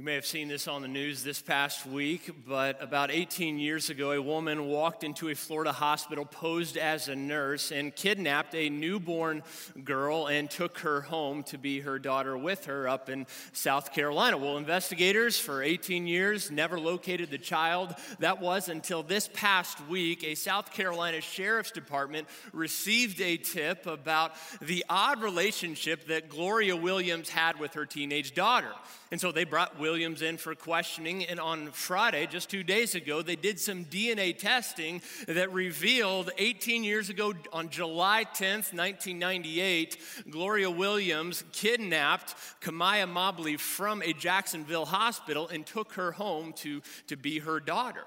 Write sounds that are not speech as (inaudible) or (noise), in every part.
You may have seen this on the news this past week, but about 18 years ago, a woman walked into a Florida hospital posed as a nurse and kidnapped a newborn girl and took her home to be her daughter with her up in South Carolina. Well, investigators for 18 years never located the child. That was until this past week, a South Carolina Sheriff's Department received a tip about the odd relationship that Gloria Williams had with her teenage daughter. And so they brought Williams in for questioning. And on Friday, just two days ago, they did some DNA testing that revealed 18 years ago, on July 10th, 1998, Gloria Williams kidnapped Kamiyah Mobley from a Jacksonville hospital and took her home to, to be her daughter.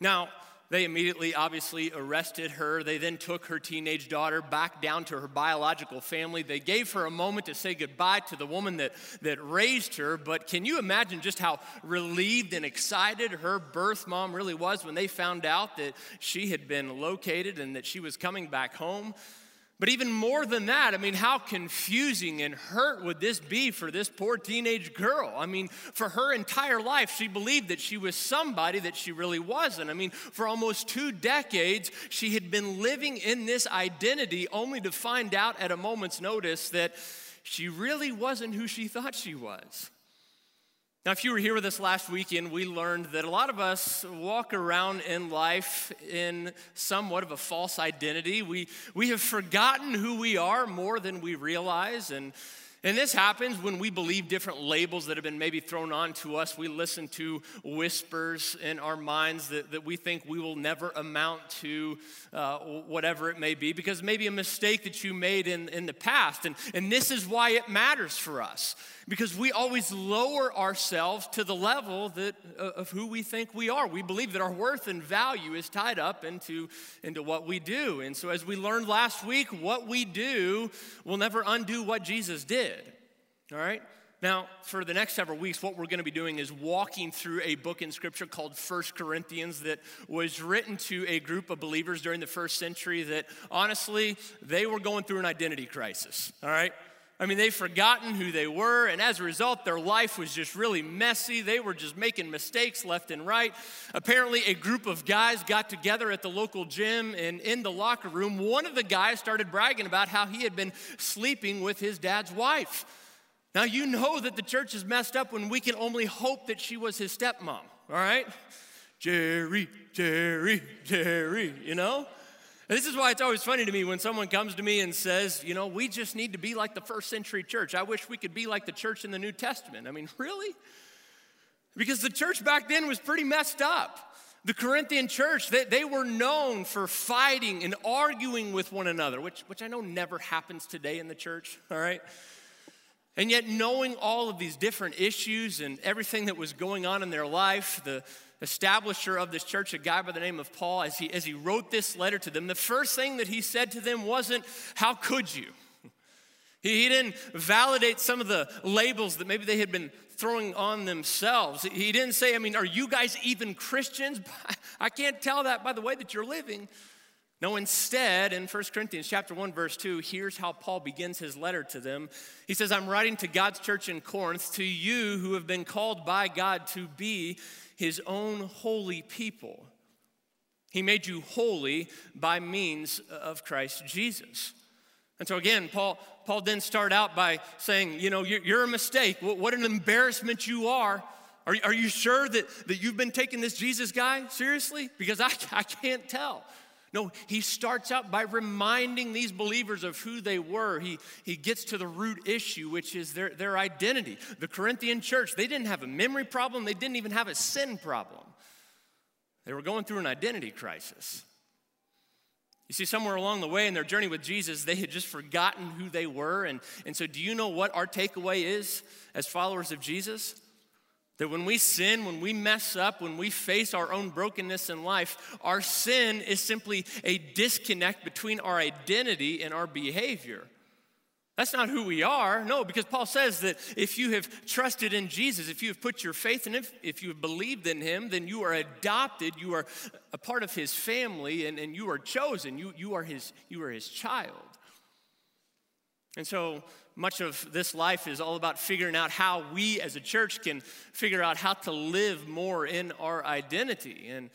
Now, they immediately obviously arrested her. They then took her teenage daughter back down to her biological family. They gave her a moment to say goodbye to the woman that, that raised her. But can you imagine just how relieved and excited her birth mom really was when they found out that she had been located and that she was coming back home? But even more than that, I mean, how confusing and hurt would this be for this poor teenage girl? I mean, for her entire life, she believed that she was somebody that she really wasn't. I mean, for almost two decades, she had been living in this identity only to find out at a moment's notice that she really wasn't who she thought she was. Now, if you were here with us last weekend, we learned that a lot of us walk around in life in somewhat of a false identity. We, we have forgotten who we are more than we realize. And, and this happens when we believe different labels that have been maybe thrown on to us. We listen to whispers in our minds that, that we think we will never amount to uh, whatever it may be because maybe a mistake that you made in, in the past. And, and this is why it matters for us because we always lower ourselves to the level that, uh, of who we think we are. We believe that our worth and value is tied up into, into what we do. And so, as we learned last week, what we do will never undo what Jesus did. All right? Now, for the next several weeks, what we're going to be doing is walking through a book in Scripture called First Corinthians that was written to a group of believers during the first century that honestly, they were going through an identity crisis. All right? I mean, they've forgotten who they were, and as a result, their life was just really messy. They were just making mistakes left and right. Apparently, a group of guys got together at the local gym, and in the locker room, one of the guys started bragging about how he had been sleeping with his dad's wife. Now, you know that the church is messed up when we can only hope that she was his stepmom, all right? Jerry, Jerry, Jerry, you know? And this is why it's always funny to me when someone comes to me and says, you know, we just need to be like the first century church. I wish we could be like the church in the New Testament. I mean, (laughs) really? Because the church back then was pretty messed up. The Corinthian church, they, they were known for fighting and arguing with one another, which, which I know never happens today in the church, all right? And yet, knowing all of these different issues and everything that was going on in their life, the, establisher of this church, a guy by the name of Paul, as he, as he wrote this letter to them, the first thing that he said to them wasn't, How could you? He, he didn't validate some of the labels that maybe they had been throwing on themselves. He didn't say, I mean, are you guys even Christians? (laughs) I can't tell that by the way that you're living. No, instead, in 1 Corinthians chapter 1, verse 2, here's how Paul begins his letter to them. He says, I'm writing to God's church in Corinth, to you who have been called by God to be his own holy people. He made you holy by means of Christ Jesus. And so again, Paul, Paul then start out by saying, you know, you're, a mistake. What, what, an embarrassment you are. Are, are you sure that, that you've been taking this Jesus guy seriously? Because I, I can't tell. No, he starts out by reminding these believers of who they were. He, he gets to the root issue, which is their, their identity. The Corinthian church, they didn't have a memory problem, they didn't even have a sin problem. They were going through an identity crisis. You see, somewhere along the way in their journey with Jesus, they had just forgotten who they were. And, and so, do you know what our takeaway is as followers of Jesus? That when we sin, when we mess up, when we face our own brokenness in life, our sin is simply a disconnect between our identity and our behavior. That's not who we are. No, because Paul says that if you have trusted in Jesus, if you have put your faith in Him, if you have believed in Him, then you are adopted, you are a part of His family, and, and you are chosen. You, you, are his, you are His child. And so much of this life is all about figuring out how we as a church can figure out how to live more in our identity. And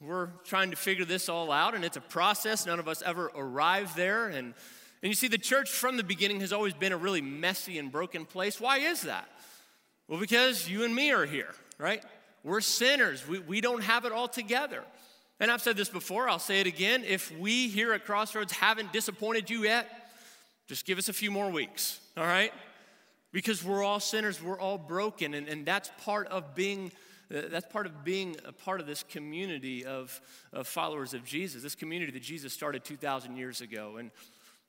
we're trying to figure this all out, and it's a process. None of us ever arrive there. And, and you see, the church from the beginning has always been a really messy and broken place. Why is that? Well, because you and me are here, right? We're sinners, we, we don't have it all together. And I've said this before, I'll say it again. If we here at Crossroads haven't disappointed you yet, just give us a few more weeks, all right? Because we're all sinners, we're all broken, and, and that's part of being. Uh, that's part of being a part of this community of, of followers of Jesus, this community that Jesus started 2,000 years ago. And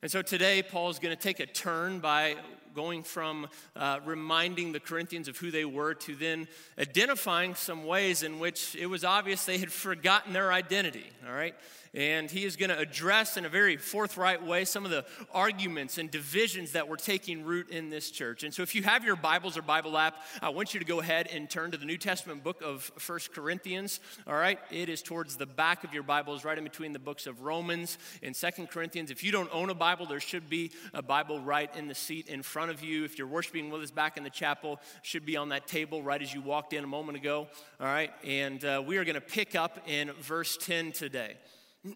and so today, Paul is going to take a turn by going from uh, reminding the Corinthians of who they were to then identifying some ways in which it was obvious they had forgotten their identity, all right? and he is going to address in a very forthright way some of the arguments and divisions that were taking root in this church. And so, if you have your Bibles or Bible app, I want you to go ahead and turn to the New Testament book of First Corinthians. All right, it is towards the back of your Bibles, right in between the books of Romans and Second Corinthians. If you don't own a Bible, there should be a Bible right in the seat in front of you. If you're worshiping with us back in the chapel, should be on that table right as you walked in a moment ago. All right, and uh, we are going to pick up in verse 10 today.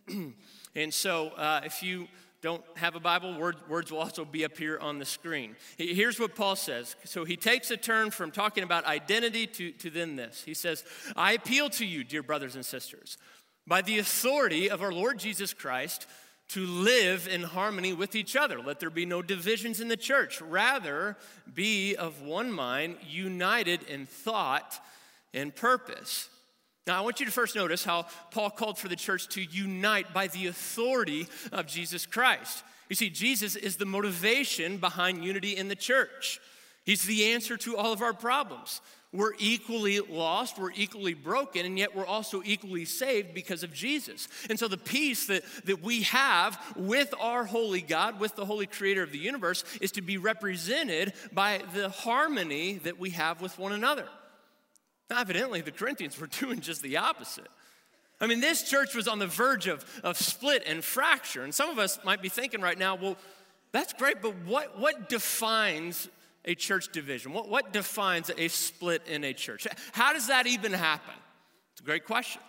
(clears throat) and so, uh, if you don't have a Bible, word, words will also be up here on the screen. Here's what Paul says. So he takes a turn from talking about identity to, to then this. He says, I appeal to you, dear brothers and sisters, by the authority of our Lord Jesus Christ, to live in harmony with each other. Let there be no divisions in the church. Rather, be of one mind, united in thought and purpose. Now, I want you to first notice how Paul called for the church to unite by the authority of Jesus Christ. You see, Jesus is the motivation behind unity in the church. He's the answer to all of our problems. We're equally lost, we're equally broken, and yet we're also equally saved because of Jesus. And so, the peace that, that we have with our holy God, with the holy creator of the universe, is to be represented by the harmony that we have with one another. Now, evidently, the Corinthians were (laughs) doing just the opposite. I mean, this church was on the verge of, of split and fracture. And some of us might be thinking right now, well, that's great, but what, what defines a church division? What, what defines a split in a church? How does that even happen? It's a great question.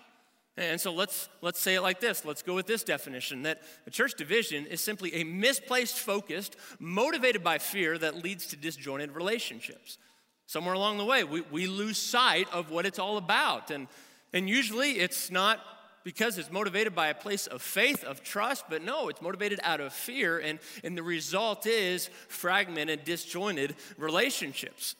And so let's, let's say it like this. Let's go with this definition that a church division is simply a misplaced focus, motivated by fear that leads to disjointed relationships. Somewhere along the way, we, we lose sight of what it's all about. And, and usually it's not because it's motivated by a place of faith, of trust, but no, it's motivated out of fear. And, and the result is fragmented, disjointed relationships.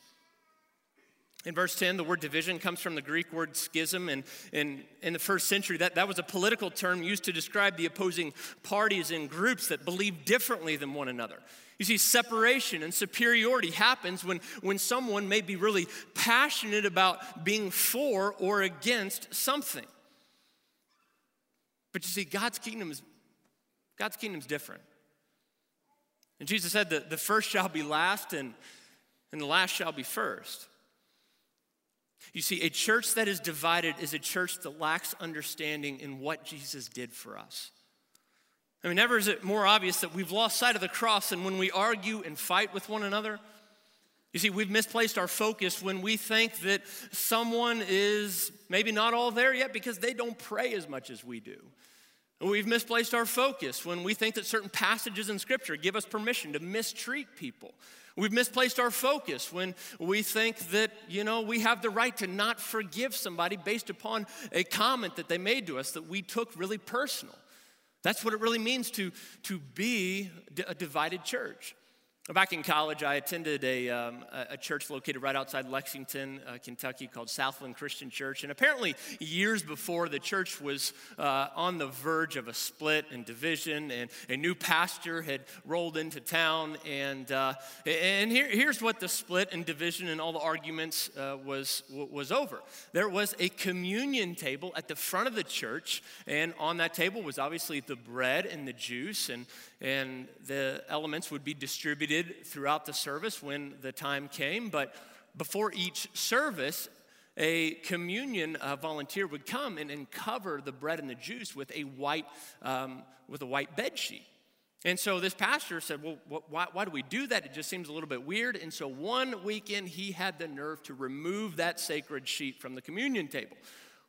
In verse 10, the word division comes from the Greek word schism. And in, in the first century, that, that was a political term used to describe the opposing parties and groups that believed differently than one another. You see, separation and superiority happens when, when someone may be really passionate about being for or against something. But you see, God's kingdom is God's kingdom is different. And Jesus said that the first shall be last and, and the last shall be first. You see, a church that is divided is a church that lacks understanding in what Jesus did for us. I mean, never is it more obvious that we've lost sight of the cross than when we argue and fight with one another. You see, we've misplaced our focus when we think that someone is maybe not all there yet because they don't pray as much as we do. We've misplaced our focus when we think that certain passages in Scripture give us permission to mistreat people. We've misplaced our focus when we think that, you know, we have the right to not forgive somebody based upon a comment that they made to us that we took really personal. That's what it really means to, to be a divided church. Back in college, I attended a, um, a church located right outside Lexington, uh, Kentucky, called Southland Christian Church. And apparently, years before, the church was uh, on the verge of a split and division, and a new pastor had rolled into town. And, uh, and here, here's what the split and division and all the arguments uh, was, was over there was a communion table at the front of the church, and on that table was obviously the bread and the juice, and, and the elements would be distributed throughout the service when the time came. But before each service, a communion uh, volunteer would come and, and, cover the bread and the juice with a white, um, with a white bed sheet. And so this pastor said, Well, why, why, do we do that? It just seems a little bit weird. And so one weekend, he had the nerve to remove that sacred sheet from the communion table.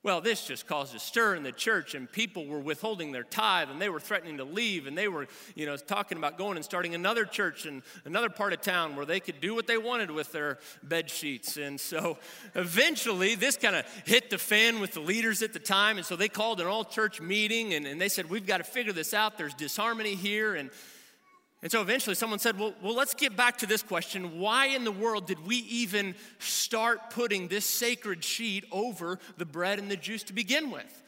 Well, this just caused a stir in the church, and people were withholding their tithe, and they were threatening to leave, and they were, you know, talking about going and starting another church in another part of town where they could do what they wanted with their bed sheets. And so eventually, this kind of hit the fan with the leaders at the time, and so they called an all church meeting, and, and they said, We've got to figure this out. There's disharmony here, and and so eventually someone said, well, well, let's get back to this question. Why in the world did we even start putting this sacred sheet over the bread and the juice to begin with?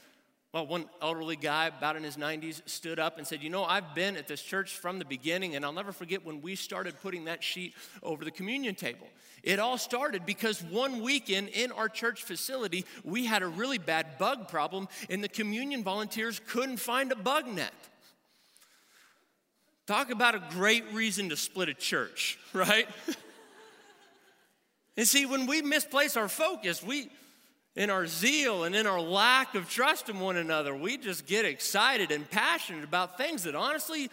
Well, one elderly guy, about in his 90s, stood up and said, You know, I've been at this church from the beginning, and I'll never forget when we started putting that sheet over the communion table. It all started because one weekend in our church facility, we had a really bad bug problem, and the communion volunteers couldn't find a bug net. Talk about a great reason to split a church, (laughs) right? and see, when we misplace our focus, we, in our zeal and in our lack of trust in one another, we just get excited and passionate about things that honestly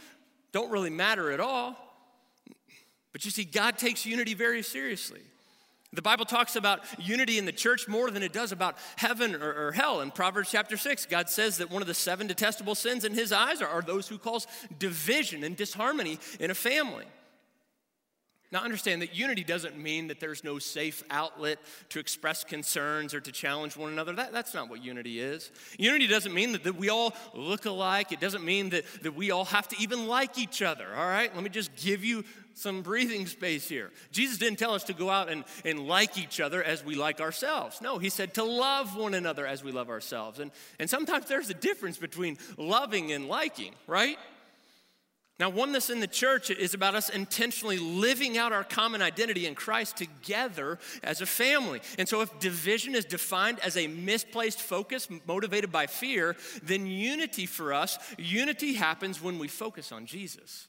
don't really matter at all. But you see, God takes unity very seriously. The Bible talks about unity in the church more than it does about heaven or, or, hell. In Proverbs chapter 6, God says that one of the seven detestable sins in his eyes are, are those who cause division and disharmony in a family. Now, understand that unity doesn't mean that there's no safe outlet to express concerns or to challenge one another. That, that's not what unity is. Unity doesn't mean that, that we all look alike. It doesn't mean that, that we all have to even like each other, all right? Let me just give you some breathing space here. Jesus didn't tell us to go out and, and like each other as we like ourselves. No, he said to love one another as we love ourselves. And, and sometimes there's a difference between loving and liking, right? Now, oneness in the church is about us intentionally living out our common identity in Christ together as a family. And so, if division is defined as a misplaced focus motivated by fear, then unity for us, unity happens when we focus on Jesus.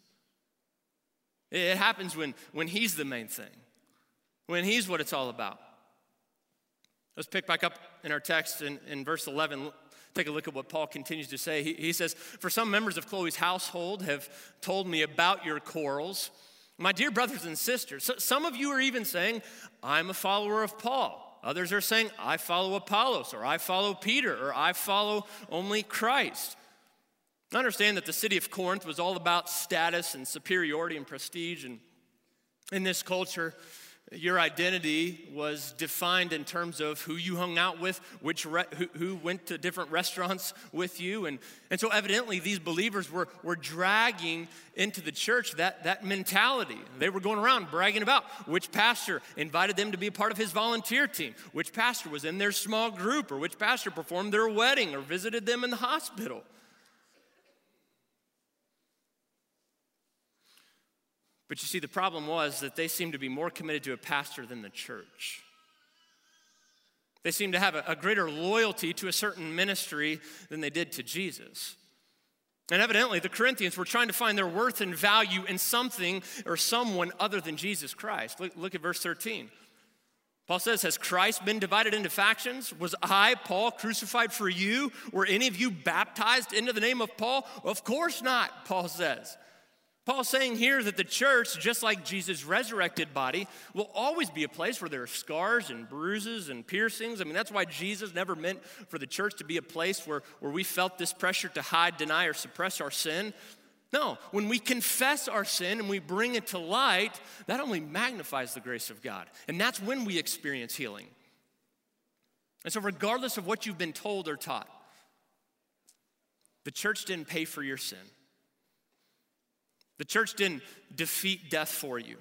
It happens when, when He's the main thing, when He's what it's all about. Let's pick back up in our text in, in verse 11. Take a look at what Paul continues to say. He, he says, For some members of Chloe's household have told me about your quarrels. My dear brothers and sisters, some of you are even saying, I'm a follower of Paul. Others are saying, I follow Apollos, or I follow Peter, or I follow only Christ. I understand that the city of Corinth was all about status and superiority and prestige. And in this culture, your identity was defined in terms of who you hung out with, which re- who, who, went to different restaurants with you. And, and so, evidently, these believers were, were dragging into the church that, that mentality. They were going around bragging about which pastor invited them to be a part of his volunteer team, which pastor was in their small group, or which pastor performed their wedding or visited them in the hospital. But you see, the problem was that they seemed to be more committed to a pastor than the church. They seemed to have a, a greater loyalty to a certain ministry than they did to Jesus. And evidently, the Corinthians were trying to find their worth and value in something or someone other than Jesus Christ. Look, look, at verse 13. Paul says, Has Christ been divided into factions? Was I, Paul, crucified for you? Were any of you baptized into the name of Paul? Of course not, Paul says. Paul's saying here that the church, just like Jesus' resurrected body, will always be a place where there are scars and bruises and piercings. I mean, that's why Jesus never meant for the church to be a place where, where we felt this pressure to hide, deny, or suppress our sin. No, when we confess our sin and we bring it to light, that only magnifies the grace of God. And that's when we experience healing. And so, regardless of what you've been told or taught, the church didn't pay for your sin. The church didn't defeat death for you.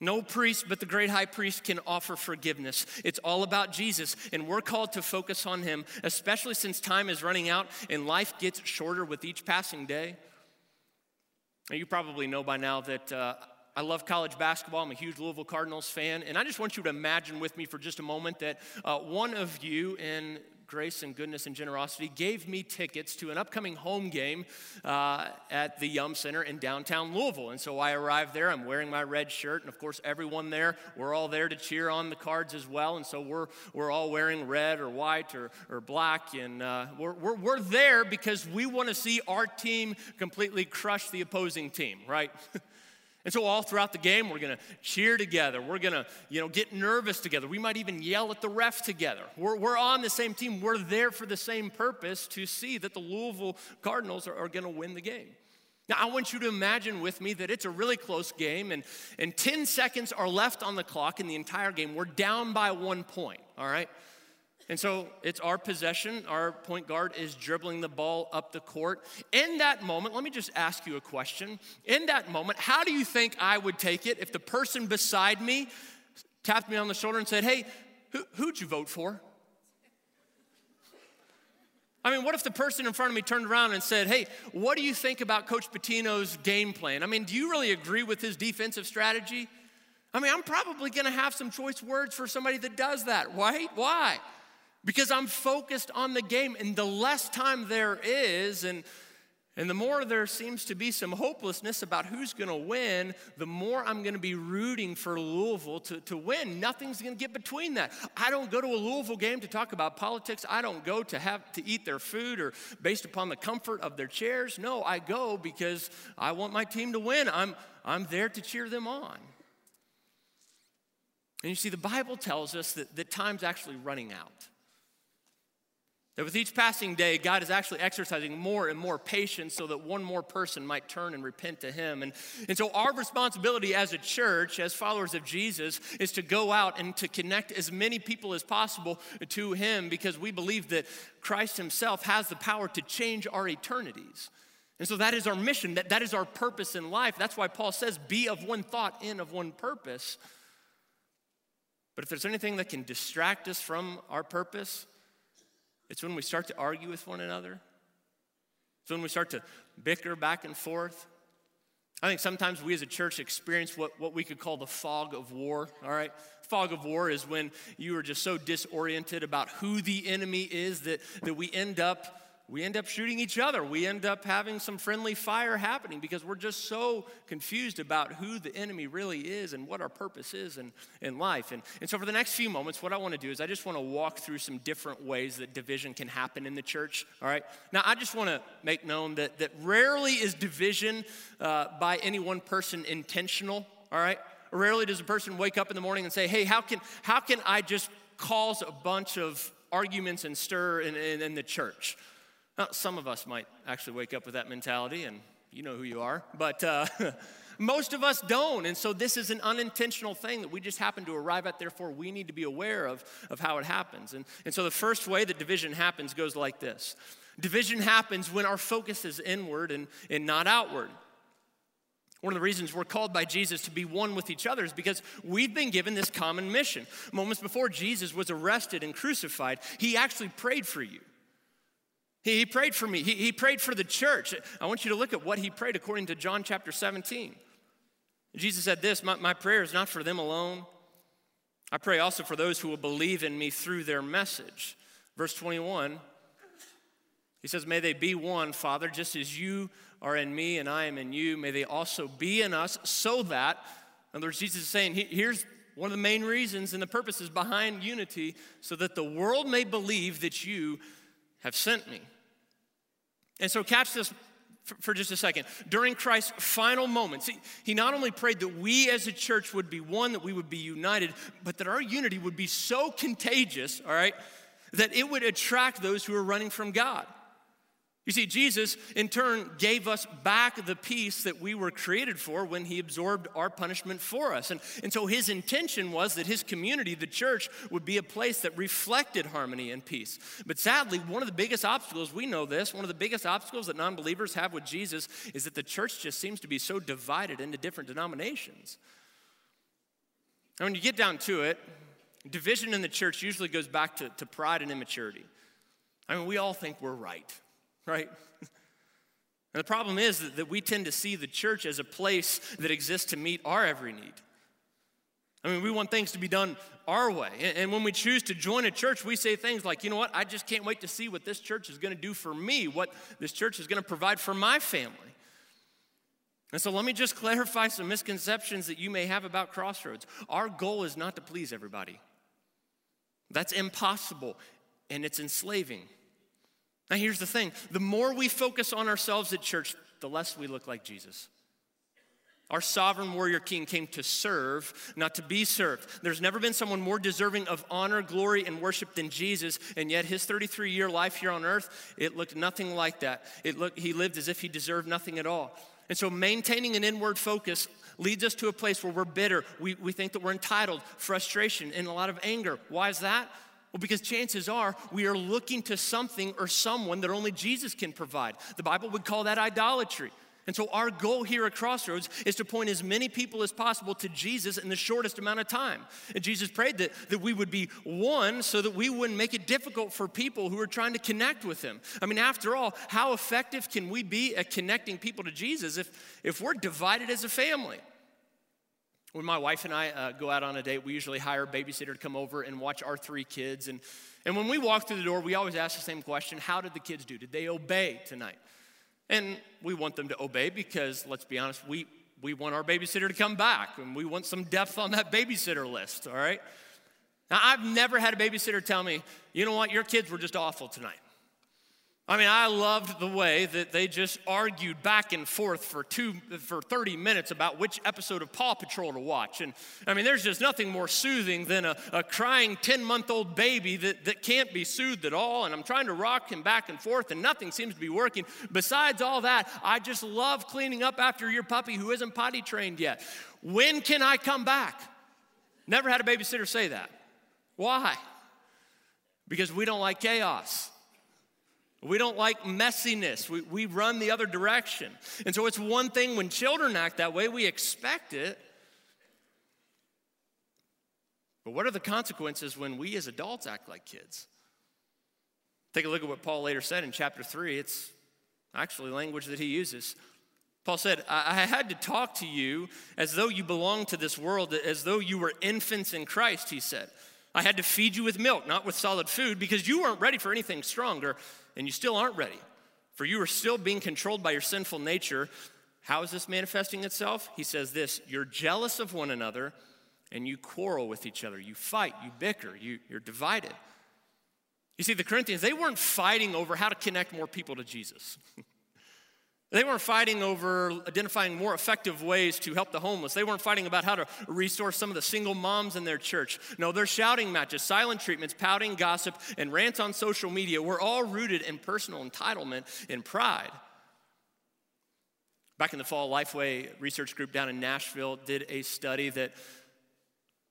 No priest but the great high priest can offer forgiveness. It's all about Jesus, and we're called to focus on him, especially since time is running out and life gets shorter with each passing day. Now, you probably know by now that uh, I love college basketball. I'm a huge Louisville Cardinals fan, and I just want you to imagine with me for just a moment that uh, one of you in grace and goodness and generosity, gave me tickets to an upcoming home game uh, at the Yum Center in downtown Louisville. And so I arrived there. I'm wearing my red shirt. And of course, everyone there, we're all there to cheer on the cards as well. And so we're, we're all wearing red or white or, or black. And uh, we're, we're, we're there because we want to see our team completely crush the opposing team, right? (laughs) And so all throughout the game, we're gonna cheer together. We're gonna, you know, get nervous together. We might even yell at the ref together. We're, we're on the same team. We're there for the same purpose to see that the Louisville Cardinals are, are gonna win the game. Now, I want you to imagine with me that it's a really close game, and, and 10 seconds are left on the clock in the entire game. We're down by one point, all right? And so it's our possession. Our point guard is dribbling the ball up the court. In that moment, let me just ask you a question. In that moment, how do you think I would take it if the person beside me tapped me on the shoulder and said, Hey, who, who'd you vote for? I mean, what if the person in front of me turned around and said, Hey, what do you think about Coach Pitino's game plan? I mean, do you really agree with his defensive strategy? I mean, I'm probably gonna have some choice words for somebody that does that, right? Why? Because I'm focused on the game. And the less time there is, and, and the more there seems to be some hopelessness about who's going to win, the more I'm going to be rooting for Louisville to, to win. Nothing's going to get between that. I don't go to a Louisville game to talk about politics. I don't go to have to eat their food or based upon the comfort of their chairs. No, I go because I want my team to win. I'm, I'm there to cheer them on. And you see, the Bible tells us that, that time's actually running out. That with each passing day, God is actually exercising more and more patience so that one more person might turn and repent to Him. And, and so, our responsibility as a church, as followers of Jesus, is to go out and to connect as many people as possible to Him because we believe that Christ Himself has the power to change our eternities. And so, that is our mission, that, that is our purpose in life. That's why Paul says, be of one thought, in of one purpose. But if there's anything that can distract us from our purpose, it's when we start to argue with one another. It's when we start to bicker back and forth. I think sometimes we as a church experience what, what we could call the fog of war, all right? Fog of war is when you are just so disoriented about who the enemy is that, that we end up we end up shooting each other. We end up having some friendly fire happening because we're just so confused about who the enemy really is and what our purpose is in, in life. And, and so, for the next few moments, what I want to do is I just want to walk through some different ways that division can happen in the church. All right? Now, I just want to make known that, that rarely is division uh, by any one person intentional. All right? Rarely does a person wake up in the morning and say, hey, how can, how can I just cause a bunch of arguments and stir in, in, in the church? Now, some of us might actually wake up with that mentality, and you know who you are, but uh, (laughs) most of us don't. And so, this is an unintentional thing that we just happen to arrive at. Therefore, we need to be aware of, of how it happens. And, and so, the first way that division happens goes like this Division happens when our focus is inward and, and not outward. One of the reasons we're called by Jesus to be one with each other is because we've been given this common mission. Moments before Jesus was arrested and crucified, he actually prayed for you. He, he prayed for me. He, he prayed for the church. I want you to look at what he prayed according to John chapter 17. Jesus said this my, my prayer is not for them alone. I pray also for those who will believe in me through their message. Verse 21, he says, May they be one, Father, just as you are in me and I am in you. May they also be in us, so that, in other words, Jesus is saying, here's one of the main reasons and the purposes behind unity, so that the world may believe that you have sent me. And so, catch this for just a second. During Christ's final moments, he, not only prayed that we as a church would be one, that we would be united, but that our unity would be so contagious, all right, that it would attract those who are running from God. You see, Jesus in turn gave us back the peace that we were created for when he absorbed our punishment for us. And, and so his intention was that his community, the church, would be a place that reflected harmony and peace. But sadly, one of the biggest obstacles, we know this, one of the biggest obstacles that non believers have with Jesus is that the church just seems to be so divided into different denominations. And when you get down to it, division in the church usually goes back to, to pride and immaturity. I mean, we all think we're right right? And the problem is that, we tend to see the church as a place that exists to meet our every need. I mean, we want things to be done our way. And when we choose to join a church, we say things like, you know what, I just can't wait to see what this church is going to do for me, what this church is going to provide for my family. And so let me just clarify some misconceptions that you may have about Crossroads. Our goal is not to please everybody, that's impossible and it's enslaving. Now, here's the thing the more we focus on ourselves at church, the less we look like Jesus. Our sovereign warrior king came to serve, not to be served. There's never been someone more deserving of honor, glory, and worship than Jesus, and yet his 33 year life here on earth, it looked nothing like that. It looked, he lived as if he deserved nothing at all. And so maintaining an inward focus leads us to a place where we're bitter. We, we think that we're entitled, frustration, and a lot of anger. Why is that? Well, because chances are we are looking to something or someone that only Jesus can provide. The Bible would call that idolatry. And so, our goal here at Crossroads is to point as many people as possible to Jesus in the shortest amount of time. And Jesus prayed that, that we would be one so that we wouldn't make it difficult for people who are trying to connect with Him. I mean, after all, how effective can we be at connecting people to Jesus if, if we're divided as a family? When my wife and I uh, go out on a date, we usually hire a babysitter to come over and watch our three kids. And, and when we walk through the door, we always ask the same question How did the kids do? Did they obey tonight? And we want them to obey because, let's be honest, we, we want our babysitter to come back and we want some depth on that babysitter list, all right? Now, I've never had a babysitter tell me, you know what, your kids were just awful tonight. I mean, I loved the way that they just argued back and forth for two for 30 minutes about which episode of Paw Patrol to watch. And I mean, there's just nothing more soothing than a, a crying 10-month-old baby that, that can't be soothed at all. And I'm trying to rock him back and forth, and nothing seems to be working. Besides all that, I just love cleaning up after your puppy who isn't potty trained yet. When can I come back? Never had a babysitter say that. Why? Because we don't like chaos. We don't like messiness. We, we run the other direction. And so it's one thing when children act that way, we expect it. But what are the consequences when we as adults act like kids? Take a look at what Paul later said in chapter 3. It's actually language that he uses. Paul said, I had to talk to you as though you belonged to this world, as though you were infants in Christ, he said. I had to feed you with milk, not with solid food, because you weren't ready for anything stronger and you still aren't ready, for you are still being controlled by your sinful nature. How is this manifesting itself? He says this you're jealous of one another and you quarrel with each other. You fight, you bicker, you, you're divided. You see, the Corinthians, they weren't fighting over how to connect more people to Jesus. (laughs) They weren't fighting over identifying more effective ways to help the homeless. They weren't fighting about how to resource some of the single moms in their church. No, their shouting matches, silent treatments, pouting, gossip, and rants on social media were all rooted in personal entitlement and pride. Back in the fall, Lifeway Research Group down in Nashville did a study that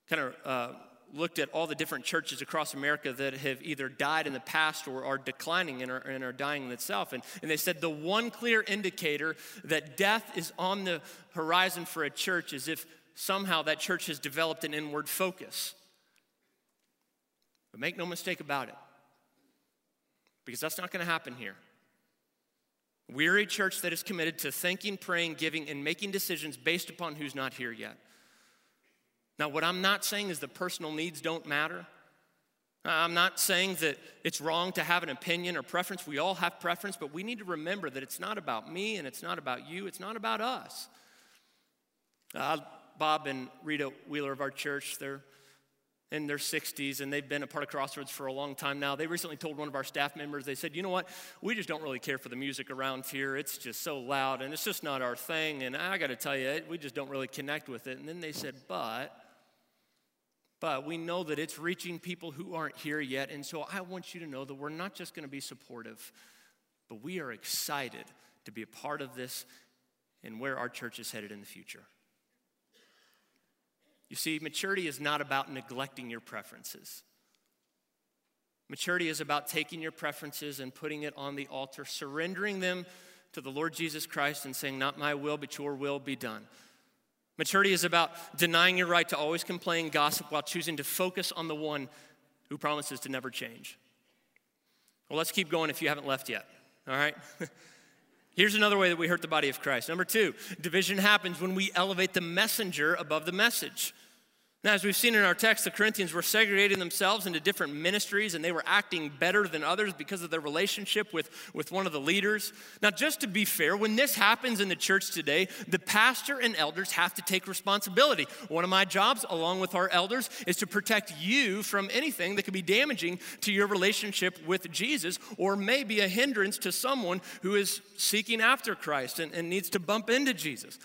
kind of uh, looked at all the different churches across America that have either died in the past or are declining and are, and are dying in itself. And, and they said the one clear indicator that death is on the horizon for a church is if somehow that church has developed an inward focus. But make no mistake about it, because that's not going to happen here. We're a church that is committed to thinking, praying, giving, and making decisions based upon who's not here yet. Now, what I'm not saying is that personal needs don't matter. I'm not saying that it's wrong to have an opinion or preference. We all have preference, but we need to remember that it's not about me and it's not about you, it's not about us. Uh, Bob and Rita Wheeler of our church, they're in their 60s and they've been a part of Crossroads for a long time now. They recently told one of our staff members, they said, You know what? We just don't really care for the music around here. It's just so loud and it's just not our thing. And I got to tell you, we just don't really connect with it. And then they said, But but we know that it's reaching people who aren't here yet. And so I want you to know that we're not just going to be supportive, but we are excited to be a part of this and where our church is headed in the future. You see, maturity is not about neglecting your preferences. Maturity is about taking your preferences and putting it on the altar, surrendering them to the Lord Jesus Christ and saying, Not my will, but your will be done. Maturity is about denying your right to always complain, gossip, while choosing to focus on the one who promises to never change. Well, let's keep going if you haven't left yet, all right? (laughs) Here's another way that we hurt the body of Christ. Number two, division happens when we elevate the messenger above the message. Now, as we've seen in our text, the Corinthians were segregating themselves into different ministries and they were acting better than others because of their relationship with, with one of the leaders. Now, just to be fair, when this happens in the church today, the pastor and elders have to take responsibility. One of my jobs, along with our elders, is to protect you from anything that could be damaging to your relationship with Jesus or maybe a hindrance to someone who is seeking after Christ and, and needs to bump into Jesus.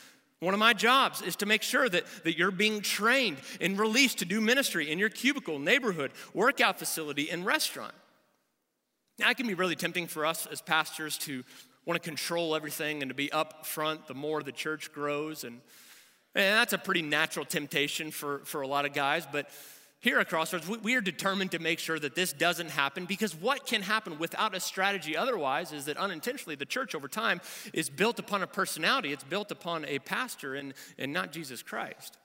One of my jobs is to make sure that, that you're being trained and released to do ministry in your cubicle, neighborhood, workout facility, and restaurant. Now, it can be really tempting for us as pastors to want to control everything and to be up front the more the church grows. And, and that's a pretty natural temptation for, for a lot of guys. But here at Crossroads, we are determined to make sure that this doesn't happen because what can happen without a strategy otherwise is that unintentionally the church over time is built upon a personality, it's built upon a pastor and, and not Jesus Christ.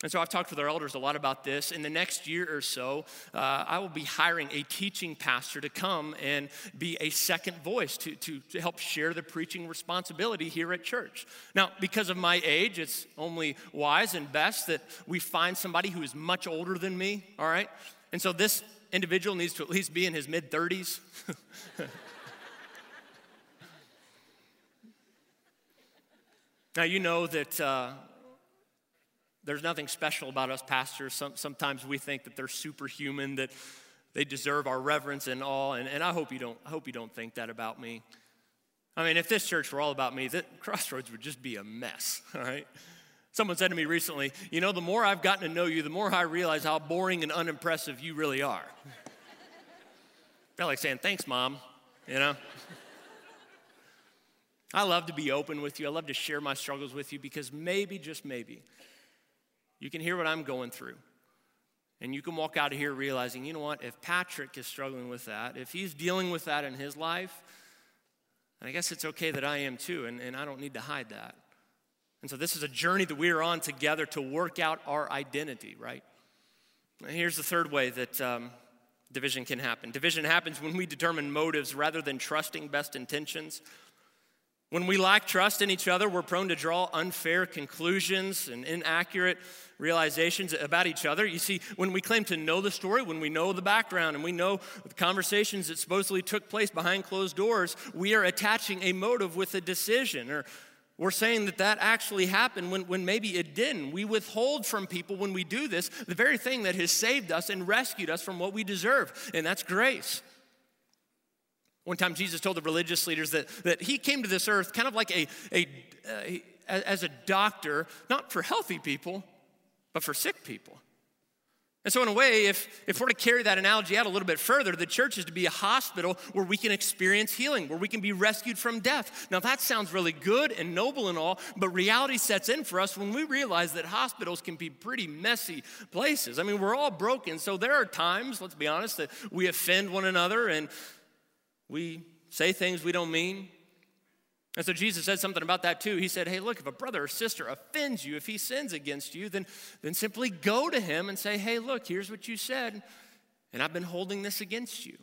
And so I've talked with our elders a lot about this. In the next year or so, uh, I will be hiring a teaching pastor to come and be a second voice to, to, to help share the preaching responsibility here at church. Now, because of my age, it's only wise and best that we find somebody who is much older than me, all right? And so this individual needs to at least be in his mid 30s. (laughs) now, you know that. Uh, there's nothing special about us pastors. Some, sometimes we think that they're superhuman, that they deserve our reverence and awe. And, and I hope you don't. I hope you don't think that about me. I mean, if this church were all about me, that Crossroads would just be a mess. (laughs) All right. Someone said to me recently, you know, the more I've gotten to know you, the more I realize how boring and unimpressive you really are. Felt like saying, thanks, mom, you know? I love to be open with you. I love to share my struggles with you because maybe, just maybe, you can hear what I'm going through. And you can walk out of here realizing, you know what, if Patrick is struggling with that, if he's dealing with that in his life, I guess it's okay that I am too, and, and I don't need to hide that. And so this is a journey that we are on together to work out our identity, right? And here's the third way that um, division can happen division happens when we determine motives rather than trusting best intentions. When we lack trust in each other, we're prone to draw unfair conclusions and inaccurate realizations about each other. You see, when we claim to know the story, when we know the background, and we know the conversations that supposedly took place behind closed doors, we are attaching a motive with a decision. Or we're saying that that actually happened when, when maybe it didn't. We withhold from people when we do this the very thing that has saved us and rescued us from what we deserve, and that's grace. One time, Jesus told the religious leaders that, that he came to this earth kind of like a, a, a, as a doctor, not for healthy people, but for sick people. And so, in a way, if, if we're to carry that analogy out a little bit further, the church is to be a hospital where we can experience healing, where we can be rescued from death. Now, that sounds really good and noble and all, but reality sets in for us when we realize that hospitals can be pretty messy places. I mean, we're all broken, so there are times, let's be honest, that we offend one another and we say things we don't mean. And so Jesus said something about that too. He said, Hey, look, if a brother or sister offends you, if he sins against you, then, then simply go to him and say, Hey, look, here's what you said, and I've been holding this against you.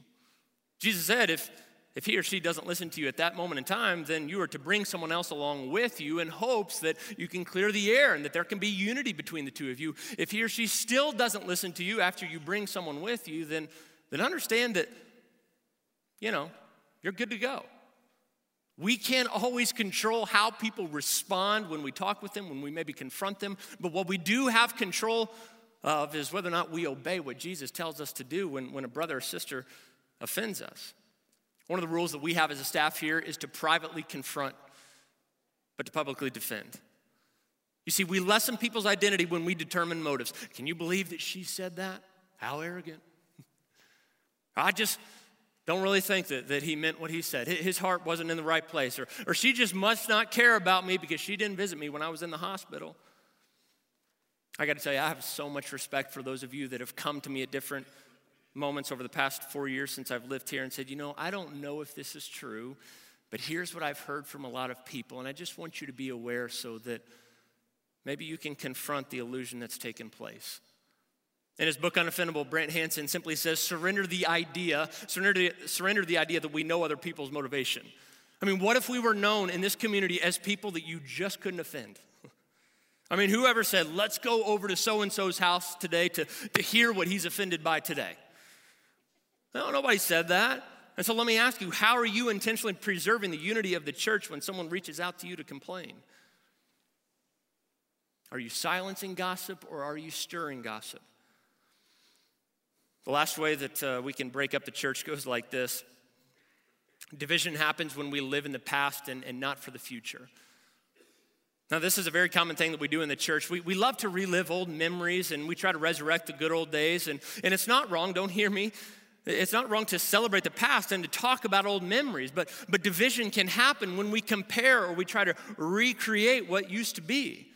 Jesus said, if, if he or she doesn't listen to you at that moment in time, then you are to bring someone else along with you in hopes that you can clear the air and that there can be unity between the two of you. If he or she still doesn't listen to you after you bring someone with you, then, then understand that you know, you're good to go. We can't always control how people respond when we talk with them, when we maybe confront them, but what we do have control of is whether or not we obey what Jesus tells us to do when, when a brother or sister offends us. One of the rules that we have as a staff here is to privately confront, but to publicly defend. You see, we lessen people's identity when we determine motives. Can you believe that she said that? How arrogant. (laughs) I just, don't really think that, that he meant what he said. His heart wasn't in the right place. Or, or she just must not care about me because she didn't visit me when I was in the hospital. I got to tell you, I have so much respect for those of you that have come to me at different moments over the past four years since I've lived here and said, you know, I don't know if this is true, but here's what I've heard from a lot of people. And I just want you to be aware so that maybe you can confront the illusion that's taken place. In his book Unoffendable, Brant Hansen simply says, surrender the idea, surrender, surrender the idea that we know other people's motivation. I mean, what if we were known in this community as people that you just couldn't offend? (laughs) I mean, whoever said, let's go over to so and so's house today to, to hear what he's offended by today? No, nobody said that. And so let me ask you, how are you intentionally preserving the unity of the church when someone reaches out to you to complain? Are you silencing gossip or are you stirring gossip? The last way that uh, we can break up the church (laughs) goes like this Division happens when we live in the past and, and not for the future. Now, this is a very common thing that we do in the church. We, we love to relive old memories and we try to resurrect the good old days. And, and it's not wrong, don't hear me. It's not wrong to celebrate the past and to talk about old memories, but, but division can happen when we compare or we try to recreate what used to be.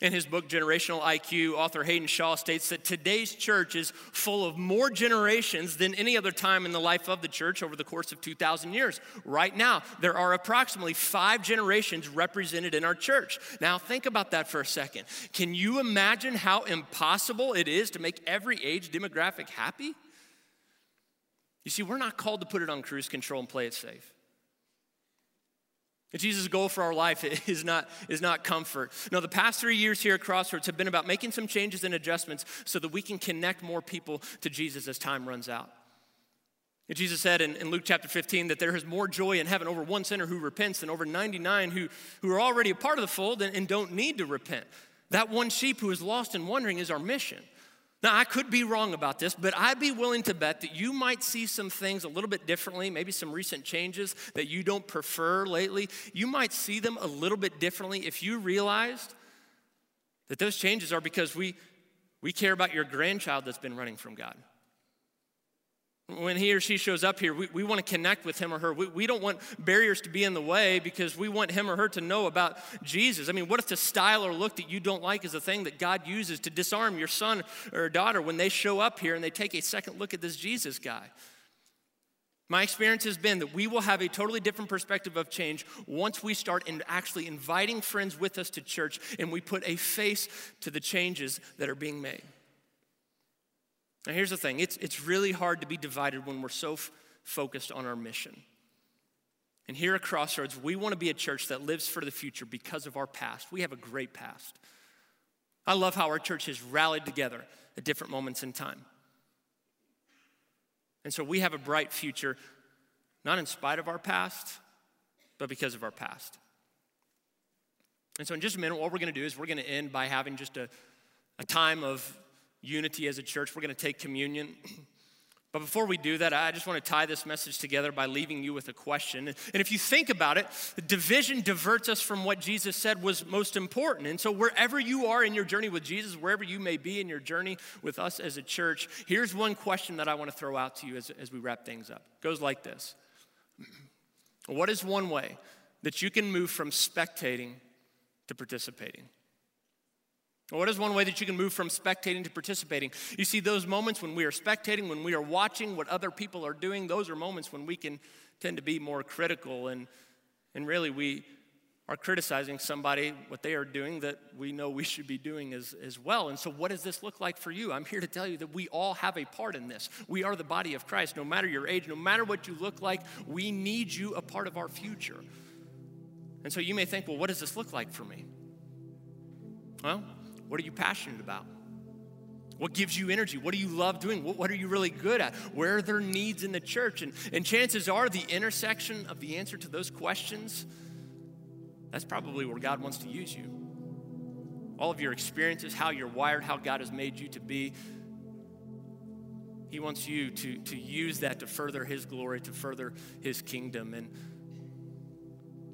In his book, Generational IQ, author Haydn Shaw states that today's church is full of more generations than any other time in the life of the church over the course of 2,000 years. Right now, there are approximately five generations represented in our church. Now, think about that for a second. Can you imagine how impossible it is to make every age demographic happy? You see, we're not called to put it on cruise control and play it safe. Jesus' goal for our life (laughs) is not, is not comfort. No, the past three years here at Crossroads have been about making some changes and adjustments so that we can connect more people to Jesus as time runs out. Jesus said in, in Luke chapter 15 that there is more joy in heaven over one sinner who repents than over 99 who, who are already a part of the fold and, and don't need to repent. That one sheep who is lost and wandering is our mission. Now, I could be wrong about this, but I'd be willing to bet that you might see some things a little bit differently, maybe some recent changes that you don't prefer lately. You might see them a little bit differently if you realized that those changes are because we, we care about your grandchild that's been running from God. When he or she shows up here, we, we want to connect with him or her. We, we don't want barriers to be in the way because we want him or her to know about Jesus. I mean, what if the style or look that you don't like is a thing that God uses to disarm your son or daughter when they show up here and they take a second look at this Jesus guy? My experience has been that we will have a totally different perspective of change once we start in actually inviting friends with us to church and we put a face to the changes that are being made. Now, here's the thing it's, it's really hard to be divided when we're so f- focused on our mission. And here at Crossroads, we want to be a church that lives for the future because of our past. We have a great past. I love how our church has rallied together at different moments in time. And so we have a bright future, not in spite of our past, but because of our past. And so, in just a minute, what we're going to do is we're going to end by having just a, a time of unity as a church. We're going to take communion. (clears throat) But before we do that, I just want to tie this message together by leaving you with a question. And if you think about it, division diverts us from what Jesus said was most important. And so, wherever you are in your journey with Jesus, wherever you may be in your journey with us as a church, here's one question that I want to throw out to you as, as we wrap things up. It goes like this (clears throat) What is one way that you can move from spectating to participating? What is one way that you can move from spectating to participating? You see, those moments when we are spectating, when we are watching what other people are doing, those are moments when we can tend to be more critical and, and really we are criticizing somebody, what they are doing that we know we should be doing as, as well. And so, what does this look like for you? I'm here to tell you that we all have a part in this. We are the body of Christ. No matter your age, no matter what you look like, we need you a part of our future. And so, you may think, well, what does this look like for me? Well, what are you passionate about? What gives you energy? What do you love doing? What, what, are you really good at? Where are there needs in the church? And, and chances are the intersection of the answer to those questions, that's probably where God wants to use you. All of your experiences, how you're wired, how God has made you to be. He wants you to, to use that to further His glory, to further His kingdom. And,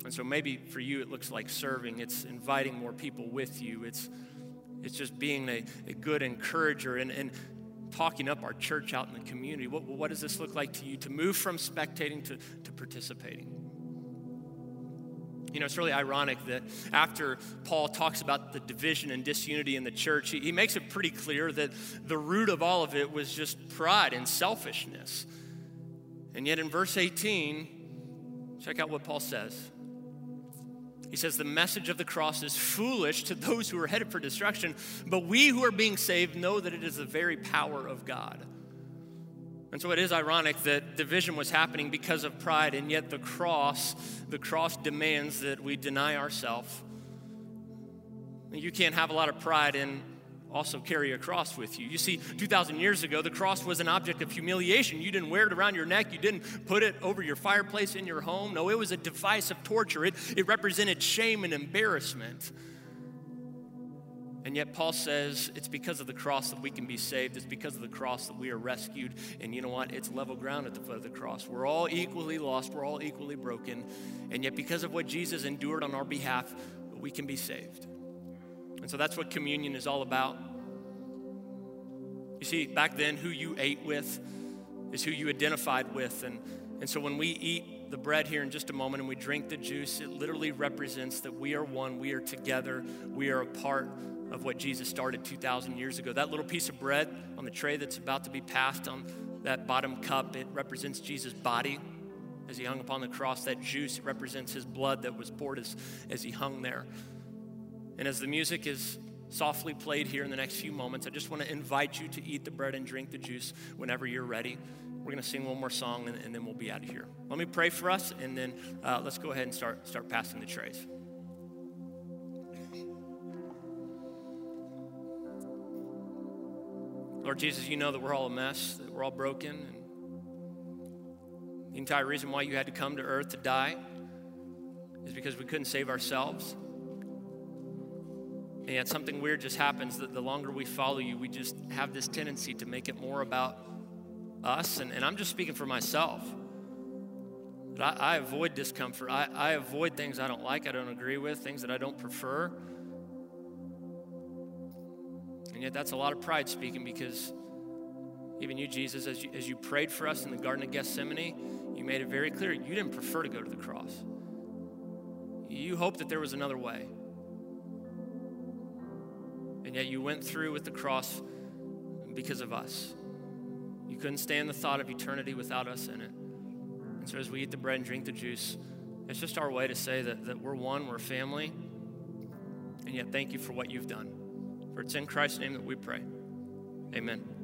and so maybe for you it looks like serving, it's inviting more people with you, it's it's just being a, a good encourager and, and talking up our church out in the community. What, what does this look like to you to move from spectating to, to participating? You know, it's really ironic that after Paul talks about the division and disunity in the church, he, he makes it pretty clear that the root of all of it was just pride and selfishness. And yet in verse 18, check out what Paul says. He says, The message of the cross is foolish to those who are headed for destruction, but we who are being saved know that it is the very power of God. And so it is ironic that division was happening because of pride, and yet the cross, the cross demands that we deny ourselves, You can't have a lot of pride and also carry a cross with you. You see, 2,000 years ago, the cross was an object of humiliation. You didn't wear it around your neck, you didn't put it over your fireplace in your home. No, it was a device of torture, it, it represented shame and embarrassment. And yet, Paul says it's because of the cross that we can be saved. It's because of the cross that we are rescued. And you know what? It's level ground at the foot of the cross. We're all equally lost, we're all equally broken. And yet, because of what Jesus endured on our behalf, we can be saved. And so that's what communion is all about. You see, back then, who you ate with is who you identified with. And, and so when we eat the bread here in just a moment and we drink the juice, it literally represents that we are one, we are together, we are a part of what Jesus started 2,000 years ago. That little piece of bread on the tray that's about to be passed on that bottom cup, it represents Jesus' body as he hung upon the cross. That juice represents his blood that was poured as, as he hung there. And as the music is softly played here in the next few moments, I just want to invite you to eat the bread and drink the juice whenever you're ready. We're going to sing one more song and, and then we'll be out of here. Let me pray for us and then uh, let's go ahead and start, start passing the trays. Lord Jesus, you know that we're all a mess, that we're all broken. And the entire reason why you had to come to earth to die is because we couldn't save ourselves. And yet something weird just happens that the longer we follow you, we just have this tendency to make it more about us. And, and I'm just speaking for myself. But I, I avoid discomfort. I, I avoid things I don't like, I don't agree with, things that I don't prefer. And yet, that's a lot of pride speaking because even you, Jesus, as you, as you prayed for us in the Garden of Gethsemane, you made it very clear you didn't prefer to go to the cross. You hoped that there was another way. And yet, you went through with the cross because of us. You couldn't stand the thought of eternity without us in it. And so, as we eat the bread and drink the juice, it's just our way to say that, that we're one, we're family. And yet, thank you for what you've done. For it's in Christ's name that we pray. Amen.